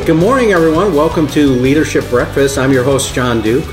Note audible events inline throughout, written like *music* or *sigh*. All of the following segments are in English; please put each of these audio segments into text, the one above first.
right, good morning, everyone. Welcome to Leadership Breakfast. I'm your host, John Duke.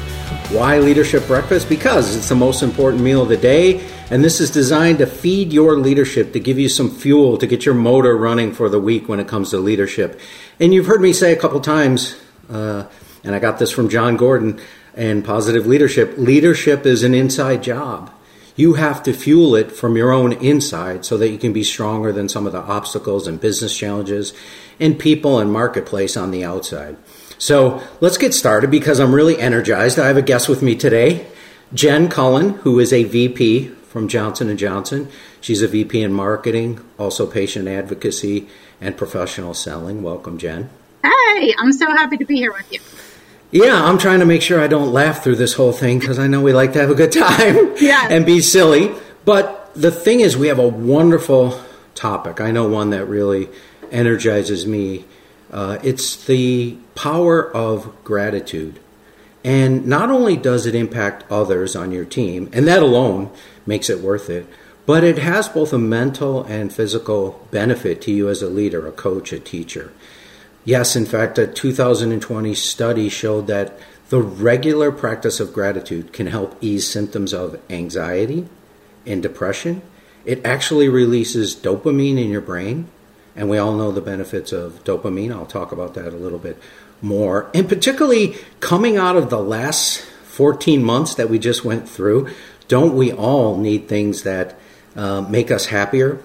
Why Leadership Breakfast? Because it's the most important meal of the day, and this is designed to feed your leadership, to give you some fuel, to get your motor running for the week when it comes to leadership. And you've heard me say a couple times, uh, and I got this from Jon Gordon and Positive Leadership leadership is an inside job. You have to fuel it from your own inside so that you can be stronger than some of the obstacles and business challenges and people and marketplace on the outside. So let's get started because I'm really energized. I have a guest with me today, Jen Cullen, who is a VP from Johnson & Johnson. She's a VP in marketing, also patient advocacy and professional selling. Welcome, Jen. Hey, I'm so happy to be here with you. Yeah, I'm trying to make sure I don't laugh through this whole thing because I know we like to have a good *laughs* time *laughs* yeah. and be silly. But the thing is, we have a wonderful topic. I know one that really energizes me uh, it's the power of gratitude. And not only does it impact others on your team, and that alone makes it worth it, but it has both a mental and physical benefit to you as a leader, a coach, a teacher. Yes, in fact, a 2020 study showed that the regular practice of gratitude can help ease symptoms of anxiety and depression. It actually releases dopamine in your brain, and we all know the benefits of dopamine. I'll talk about that a little bit more. And particularly coming out of the last 14 months that we just went through, don't we all need things that uh, make us happier,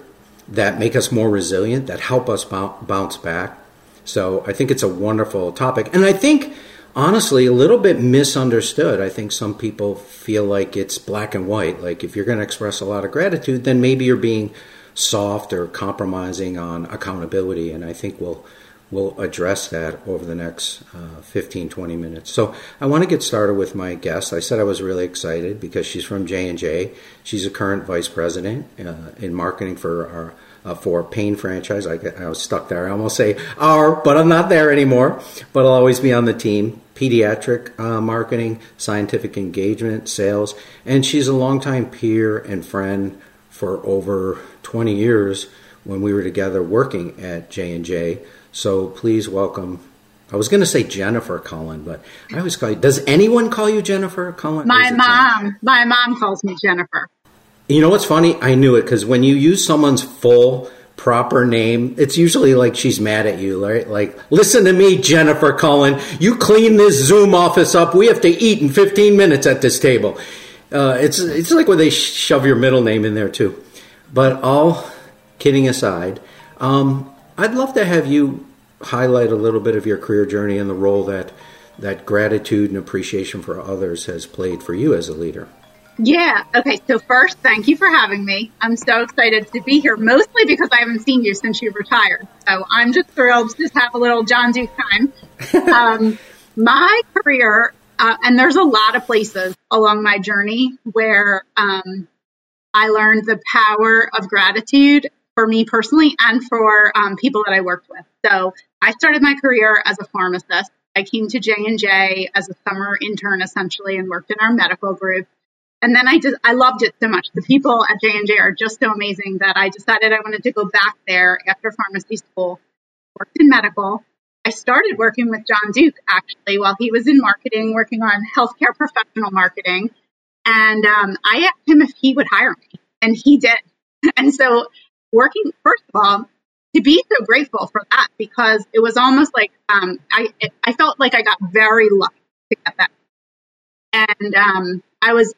that make us more resilient, that help us bounce back? So I think it's a wonderful topic. And I think, honestly, a little bit misunderstood. I think some people feel like it's black and white. Like if you're going to express a lot of gratitude, then maybe you're being soft or compromising on accountability. And I think we'll we'll address that over the next uh, 15 20 minutes so i want to get started with my guest i said i was really excited because she's from j&j she's a current vice president uh, in marketing for our uh, for Pain franchise. I, I, was stuck there. I almost say our, but I'm not there anymore. But I'll always be on the team. Pediatric uh, marketing, scientific engagement, sales, and she's a longtime peer and friend for over 20 years when we were together working at J&J. So please welcome I was going to say Jennifer Cullen, but I always call you. Does anyone call you Jennifer Cullen? My mom. Jennifer? My mom calls me Jennifer. You know what's funny? I knew it because when you use someone's full proper name, it's usually like she's mad at you, right? Like, listen to me, Jennifer Cullen. You clean this Zoom office up. We have to eat in 15 minutes at this table. Uh, it's it's like when they shove your middle name in there too. But all kidding aside, um, I'd love to have you highlight a little bit of your career journey and the role that that gratitude and appreciation for others has played for you as a leader. Yeah. Okay. So first, thank you for having me. I'm so excited to be here, mostly because I haven't seen you since you retired. So I'm just thrilled to just have a little John Duke time. *laughs* um, my career, uh, and there's a lot of places along my journey where um, I learned the power of gratitude for me personally and for um, people that I worked with. So I started my career as a pharmacist. I came to J and J as a summer intern, essentially, and worked in our medical group. And then I just I loved it so much. The people at J and J are just so amazing that I decided I wanted to go back there after pharmacy school. Worked in medical. I started working with John Duke actually while he was in marketing, working on healthcare professional marketing. And um, I asked him if he would hire me, and he did. *laughs* And so, working first of all, to be so grateful for that because it was almost like um, I I felt like I got very lucky to get that, and um, I was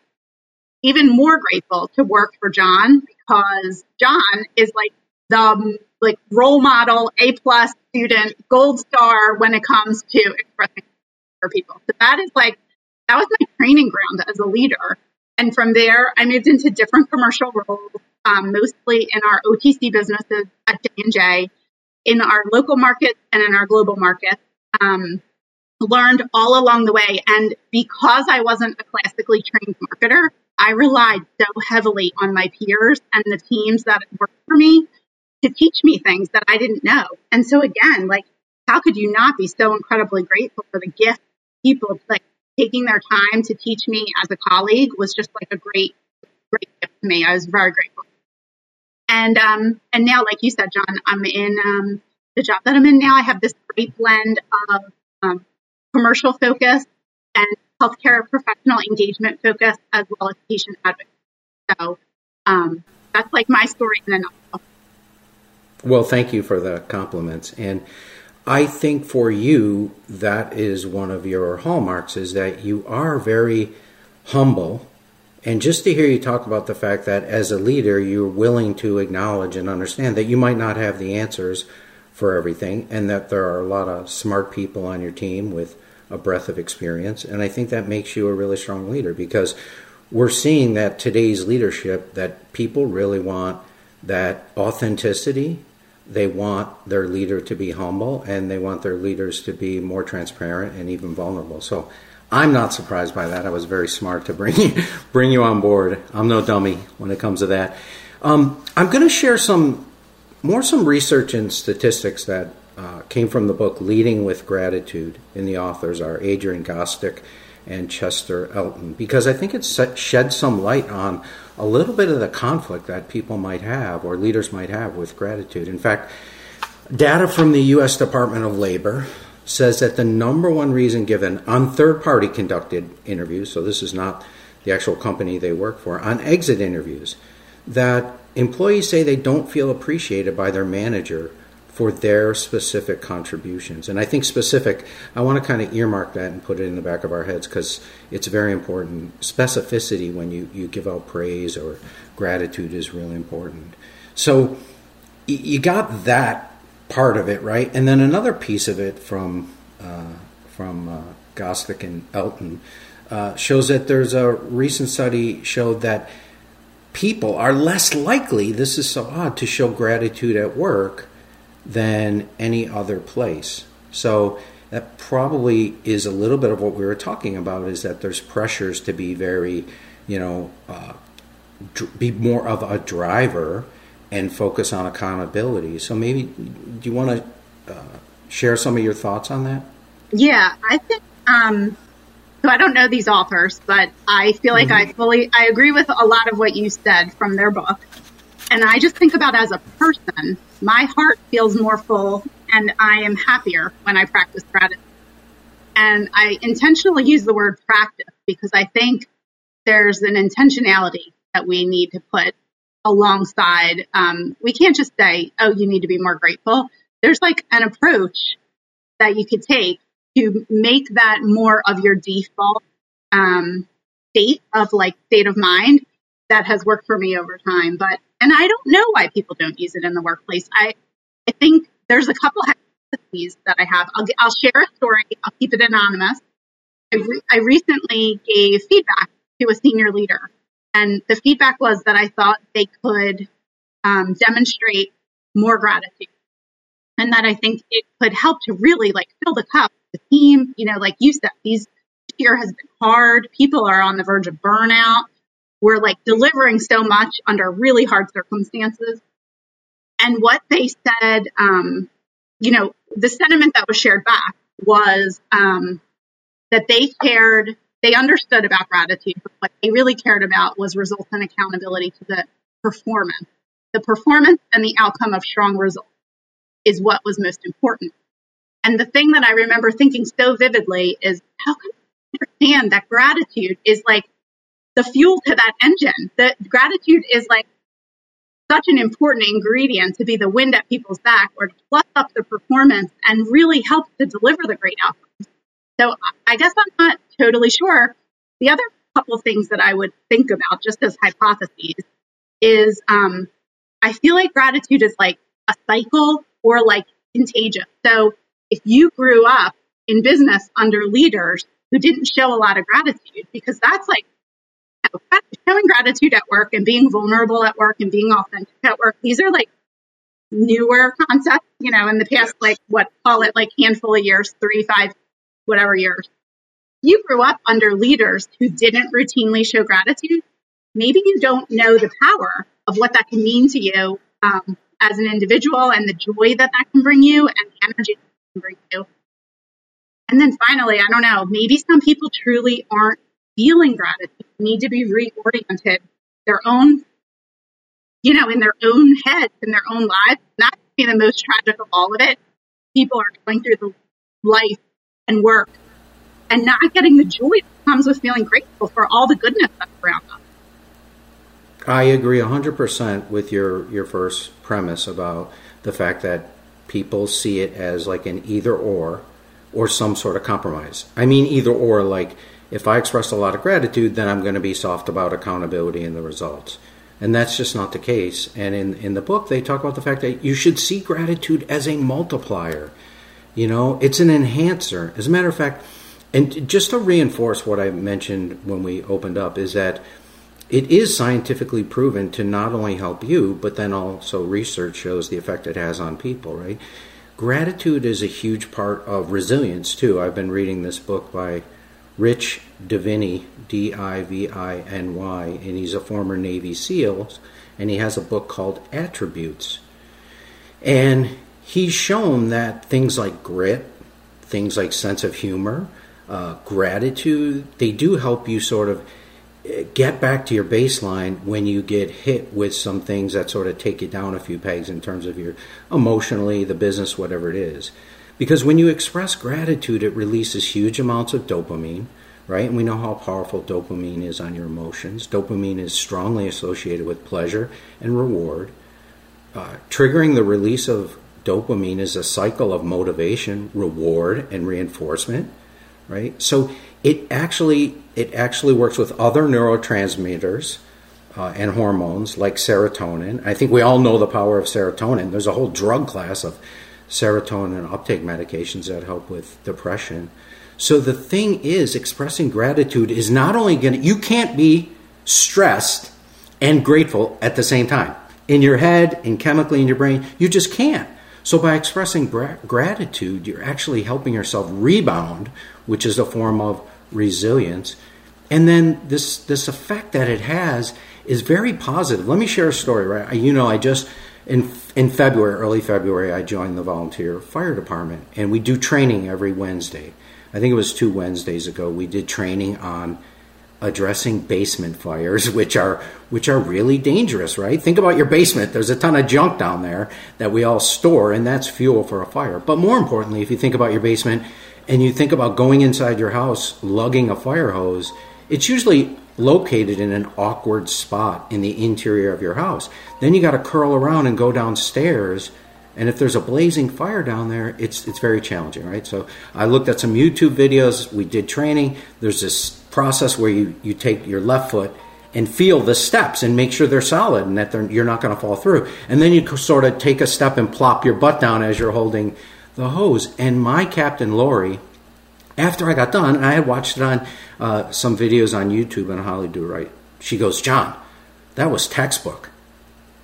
even more grateful to work for John because John is like the like role model, A plus student, gold star when it comes to expressing for people. So that is like that was my training ground as a leader. And from there, I moved into different commercial roles, um, mostly in our OTC businesses at J&J, in our local markets and in our global markets. Um, learned all along the way. And because I wasn't a classically trained marketer, I relied so heavily on my peers and the teams that worked for me to teach me things that I didn't know. And so again, like, how could you not be so incredibly grateful for the gift people like taking their time to teach me as a colleague was just like a great, great gift to me. I was very grateful. And um, and now, like you said, John, I'm in um, the job that I'm in now, I have this great blend of um, commercial focus and healthcare professional engagement focus as well as patient advocacy. So um, that's like my story in a nutshell. Well, thank you for the compliments. And I think for you, that is one of your hallmarks is that you are very humble. And just to hear you talk about the fact that as a leader, you're willing to acknowledge and understand that you might not have the answers for everything and that there are a lot of smart people on your team with a breadth of experience. And I think that makes you a really strong leader because we're seeing that today's leadership that people really want that authenticity they want their leader to be humble and they want their leaders to be more transparent and even vulnerable. So i'm not surprised by that. I was very smart to bring you *laughs* bring you on board. I'm no dummy when it comes to that. Um, i'm going to share some more some research and statistics that uh, came from the book leading with gratitude and the authors are adrian gostick and Chester Elton because I think it sheds some light on a little bit of the conflict that people might have or leaders might have with gratitude. In fact, data from the U.S. Department of Labor says that the number one reason given on third party conducted interviews, so this is not the actual company they work for, on exit interviews, that employees say they don't feel appreciated by their manager for their specific contributions. And I think specific, I want to kind of earmark that and put it in the back of our heads because it's very important. Specificity when you, you give out praise or gratitude is really important. So you got that part of it, right? And then another piece of it from, uh, from uh, and Elton uh, shows that there's a recent study showed that people are less likely, this is so odd, to show gratitude at work than any other place. So that probably is a little bit of what we were talking about is that there's pressures to be very, you know, uh, dr- be more of a driver and focus on accountability. So maybe do you want to uh, share some of your thoughts on that? Yeah, I think. Um, so I don't know these authors, but I feel like mm-hmm. I fully I agree with a lot of what you said from their book. And I just think about as a person, my heart feels more full and I am happier when I practice gratitude. And I intentionally use the word practice because I think there's an intentionality that we need to put alongside. Um, we can't just say, oh, you need to be more grateful. There's like an approach that you could take to make that more of your default um, state of like state of mind that has worked for me over time. But and I don't know why people don't use it in the workplace. I, I think there's a couple hypotheses that I have. I'll, I'll share a story. I'll keep it anonymous. I, re- I recently gave feedback to a senior leader, and the feedback was that I thought they could um, demonstrate more gratitude, and that I think it could help to really like fill the cup. The team, you know, like you said, these year has been hard. People are on the verge of burnout we're like delivering so much under really hard circumstances. And what they said, um, you know, the sentiment that was shared back was um, that they cared, they understood about gratitude, but what they really cared about was results and accountability to the performance. The performance and the outcome of strong results is what was most important. And the thing that I remember thinking so vividly is how can I understand that gratitude is like the fuel to that engine. That gratitude is like such an important ingredient to be the wind at people's back or to plus up the performance and really help to deliver the great outcomes. So I guess I'm not totally sure. The other couple things that I would think about just as hypotheses is um, I feel like gratitude is like a cycle or like contagious. So if you grew up in business under leaders who didn't show a lot of gratitude, because that's like showing gratitude at work and being vulnerable at work and being authentic at work, these are like newer concepts, you know, in the past, like what call it like handful of years, three, five, whatever years. You grew up under leaders who didn't routinely show gratitude. Maybe you don't know the power of what that can mean to you um, as an individual and the joy that that can bring you and the energy that can bring you. And then finally, I don't know, maybe some people truly aren't feeling gratitude need to be reoriented their own, you know, in their own heads, in their own lives. That's the most tragic of all of it. People are going through the life and work and not getting the joy that comes with feeling grateful for all the goodness that's around us. I agree 100% with your, your first premise about the fact that people see it as like an either or or some sort of compromise. I mean, either or, like if I express a lot of gratitude, then I'm going to be soft about accountability and the results. And that's just not the case. And in, in the book, they talk about the fact that you should see gratitude as a multiplier. You know, it's an enhancer. As a matter of fact, and just to reinforce what I mentioned when we opened up, is that it is scientifically proven to not only help you, but then also research shows the effect it has on people, right? Gratitude is a huge part of resilience, too. I've been reading this book by Rich Diviny, D I V I N Y, and he's a former Navy SEAL, and he has a book called Attributes. And he's shown that things like grit, things like sense of humor, uh, gratitude, they do help you sort of get back to your baseline when you get hit with some things that sort of take you down a few pegs in terms of your emotionally, the business, whatever it is. Because when you express gratitude, it releases huge amounts of dopamine, right? And we know how powerful dopamine is on your emotions. Dopamine is strongly associated with pleasure and reward. Uh, triggering the release of dopamine is a cycle of motivation, reward, and reinforcement, right? So it actually it actually works with other neurotransmitters uh, and hormones like serotonin. I think we all know the power of serotonin. There's a whole drug class of serotonin uptake medications that help with depression. So the thing is, expressing gratitude is not only going to, you can't be stressed and grateful at the same time. In your head and chemically in your brain, you just can't. So by expressing gra- gratitude, you're actually helping yourself rebound, which is a form of resilience. And then this this effect that it has is very positive. Let me share a story. Right, you know, I just in in February, early February, I joined the volunteer fire department, and we do training every Wednesday. I think it was two Wednesdays ago. We did training on addressing basement fires, *laughs* which are which are really dangerous. Right? Think about your basement. There's a ton of junk down there that we all store, and that's fuel for a fire. But more importantly, if you think about your basement and you think about going inside your house, lugging a fire hose, it's usually located in an awkward spot in the interior of your house. Then you got to curl around and go downstairs. And if there's a blazing fire down there, it's it's very challenging, right? So I looked at some YouTube videos. We did training. There's this process where you, you take your left foot and feel the steps and make sure they're solid and that you're not going to fall through. And then you sort of take a step and plop your butt down as you're holding the hose. And my captain, Lori, after I got done, and I had watched it on uh, some videos on YouTube how to do right, she goes, John, that was textbook.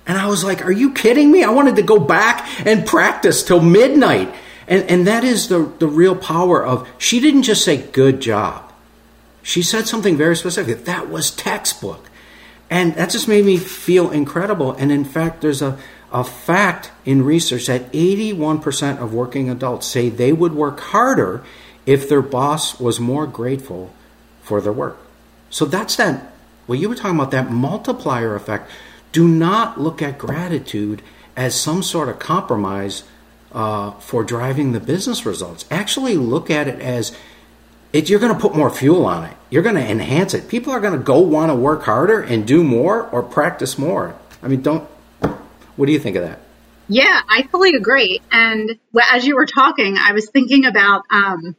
And I was like, are you kidding me? I wanted to go back and practice till midnight. And, and that is the, the real power of, she didn't just say, good job. She said something very specific. That was textbook. And that just made me feel incredible. And in fact, there's a, a fact in research that 81% of working adults say they would work harder if their boss was more grateful for their work. So that's that, what you were talking about, that multiplier effect. Do not look at gratitude as some sort of compromise uh, for driving the business results. Actually, look at it as it, you're going to put more fuel on it. You're going to enhance it. People are going to go want to work harder and do more or practice more. I mean, don't what do you think of that? Yeah, I fully agree. And as you were talking, I was thinking about um,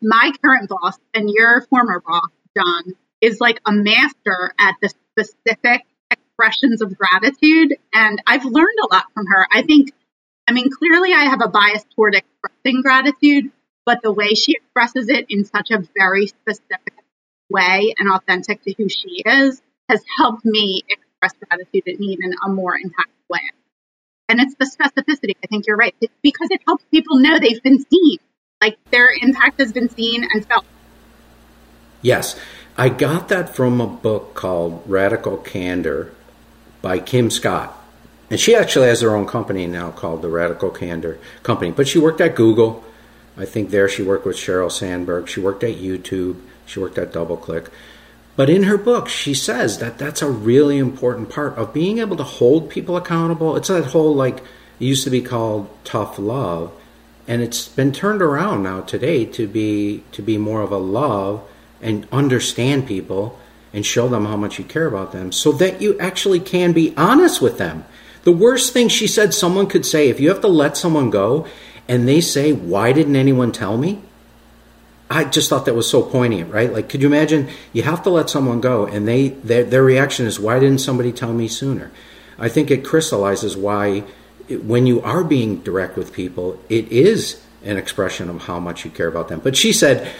my current boss and your former boss, John, is like a master at the specific expressions of gratitude. And I've learned a lot from her. I think, I mean, clearly I have a bias toward expressing gratitude, but the way she expresses it in such a very specific way and authentic to who she is has helped me express gratitude in even a more impactful way. And it's the specificity. I think you're right. Because it helps people know they've been seen, like their impact has been seen and felt. Yes. I got that from a book called Radical Candor by Kim Scott. And she actually has her own company now called the Radical Candor Company. But she worked at Google. I think there she worked with Sheryl Sandberg. She worked at YouTube. She worked at DoubleClick. But in her book, she says that that's a really important part of being able to hold people accountable. It's that whole like It used to be called tough love, and it's been turned around now today to be to be more of a love and understand people and show them how much you care about them so that you actually can be honest with them. The worst thing she said someone could say if you have to let someone go and they say, Why didn't anyone tell me? I just thought that was so poignant, right? Like, could you imagine you have to let someone go and they their, their reaction is, Why didn't somebody tell me sooner? I think it crystallizes why, when you are being direct with people, it is an expression of how much you care about them. But she said,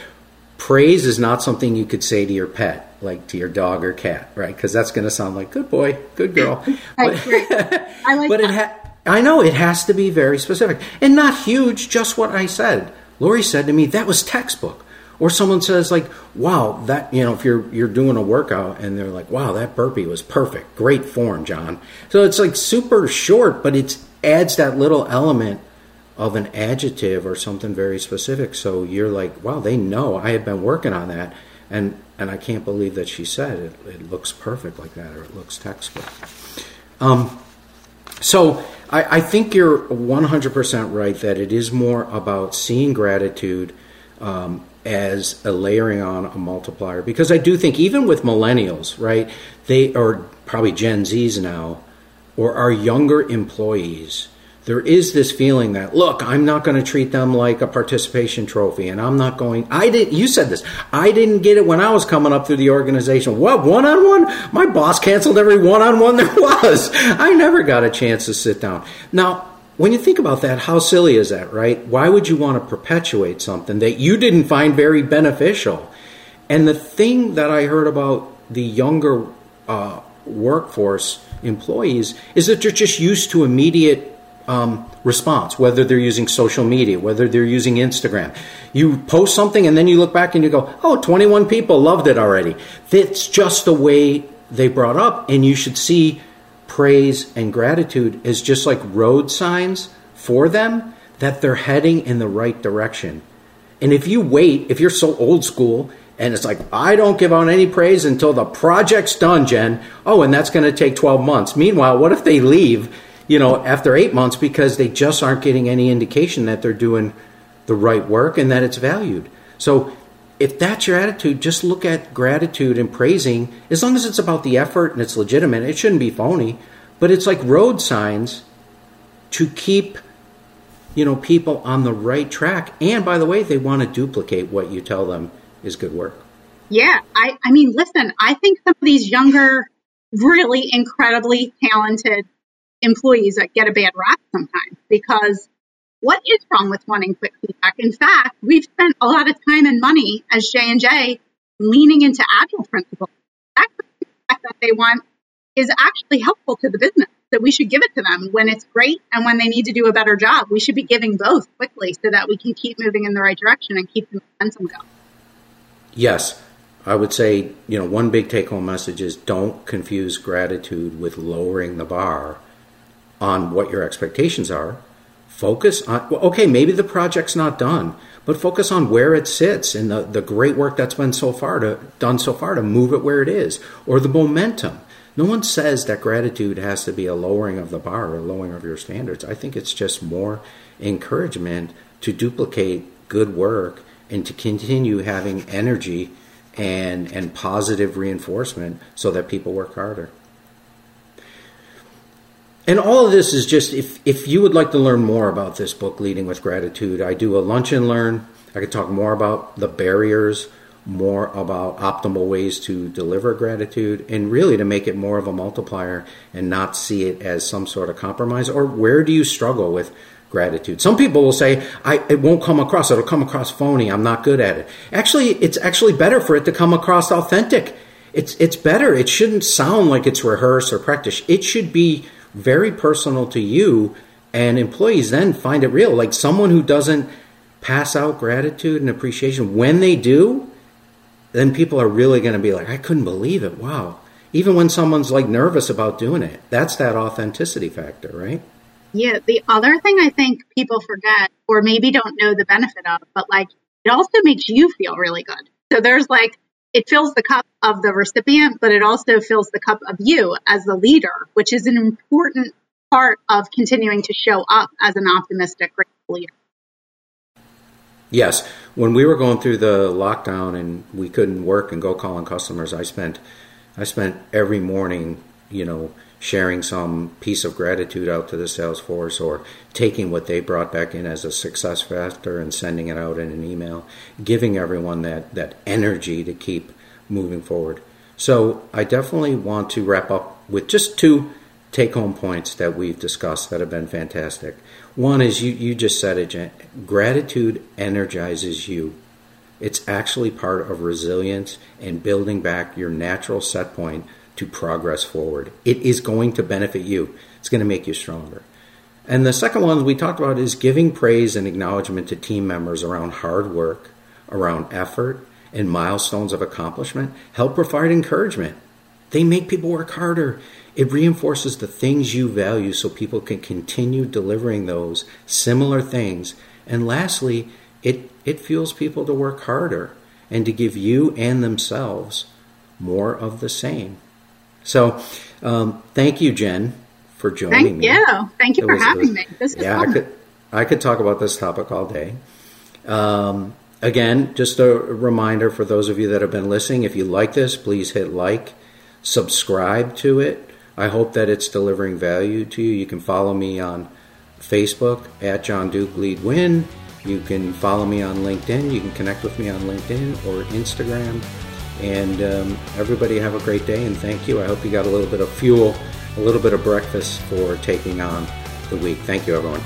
praise is not something you could say to your pet, like to your dog or cat, right? Because that's going to sound like good boy, good girl. *laughs* but, I like but that. it ha- I know it has to be very specific and not huge. Just what I said. Lori said to me that was textbook. Or someone says like, "Wow, that you know, if you're you're doing a workout and they're like, "Wow, that burpee was perfect, great form, John." So it's like super short, but it adds that little element of an adjective or something very specific. So you're like, wow, they know I have been working on that, and and I can't believe that she said it. It looks perfect like that, or it looks textbook. Um, so I, I think you're 100% right that it is more about seeing gratitude um, as a layering on a multiplier because I do think even with millennials, right, they are probably Gen Zs now, or our younger employees there is this feeling that look i'm not going to treat them like a participation trophy and i'm not going i didn't you said this i didn't get it when i was coming up through the organization. What one-on-one? My boss canceled every one-on-one there *laughs* was. I never got a chance to sit down. Now when you think about that how silly is that right? Why would you want to perpetuate something that you didn't find very beneficial? And the thing that i heard about the younger uh, workforce employees is that they're just used to immediate um, response, whether they're using social media, whether they're using Instagram. You post something and then you look back and you go, oh, 21 people loved it already. That's just the way they brought up. And you should see praise and gratitude as just like road signs for them that they're heading in the right direction. And if you wait, if you're so old school and it's like, I don't give out any praise until the project's done, Jen. Oh, and that's going to take 12 months. Meanwhile, what if they leave you know, after eight months because they just aren't getting any indication that they're doing the right work and that it's valued. So if that's your attitude, just look at gratitude and praising. As long as it's about the effort and it's legitimate, it shouldn't be phony. But it's like road signs to keep you know people on the right track. And by the way, they want to duplicate what you tell them is good work. Yeah, I, I mean, listen, I think some of these younger, really incredibly talented employees that get a bad rap sometimes because what is wrong with wanting quick feedback? In fact, we've spent a lot of time and money as J and J leaning into agile principles. That feedback that they want is actually helpful to the business. So we should give it to them when it's great and when they need to do a better job. We should be giving both quickly so that we can keep moving in the right direction and keep the momentum going. Yes. I would say, you know, one big take home message is don't confuse gratitude with lowering the bar on what your expectations are. Focus on, well, okay, maybe the project's not done, but focus on where it sits and the, the great work that's been so far to, done so far to move it where it is, or the momentum. No one says that gratitude has to be a lowering of the bar or lowering of your standards. I think it's just more encouragement to duplicate good work and to continue having energy and and positive reinforcement so that people work harder. And all of this is just if if you would like to learn more about this book, Leading with Gratitude, I do a lunch and learn. I could talk more about the barriers, more about optimal ways to deliver gratitude, and really to make it more of a multiplier and not see it as some sort of compromise. Or where do you struggle with gratitude? Some people will say, "I it won't come across. It'll come across phony. I'm not good at it." Actually, it's actually better for it to come across authentic. It's it's better. It shouldn't sound like it's rehearsed or practiced. It should be very personal to you, and employees then find it real. Like someone who doesn't pass out gratitude and appreciation, when they do, then people are really going to be like, I couldn't believe it. Wow. Even when someone's like nervous about doing it, that's that authenticity factor, right? Yeah. The other thing I think people forget or maybe don't know the benefit of, but like it also makes you feel really good. So there's like it fills the cup of the recipient, but it also fills the cup of you as the leader, which is an important part of continuing to show up as an optimistic leader. Yes, when we were going through the lockdown and we couldn't work and go calling customers, I spent I spent every morning, you know, sharing some piece of gratitude out to the sales force or taking what they brought back in as a success factor and sending it out in an email, giving everyone that, that energy to keep moving forward. So I definitely want to wrap up with just two take home points that we've discussed that have been fantastic. One is you, you just said it. Gratitude energizes you. It's actually part of resilience and building back your natural set point to progress forward. It is going to benefit you, it's going to make you stronger. And the second one we talked about is giving praise and acknowledgement to team members around hard work, around effort, and milestones of accomplishment. Help provide encouragement. They make people work harder it reinforces the things you value so people can continue delivering those similar things. And lastly, it, it fuels people to work harder and to give you and themselves more of the same. So, um, thank you, Jen, for joining thank me. Thank you. Thank you it for having me. This is yeah. I could, I could talk about this topic all day. Um, again, just a reminder for those of you that have been listening if you like this, please hit like, subscribe to it. I hope that it's delivering value to you. You can follow me on Facebook at John Duke Lead Win. You can follow me on LinkedIn. You can connect with me on LinkedIn or Instagram. And um, everybody have a great day and thank you. I hope you got a little bit of fuel, a little bit of breakfast for taking on the week. Thank you, everyone.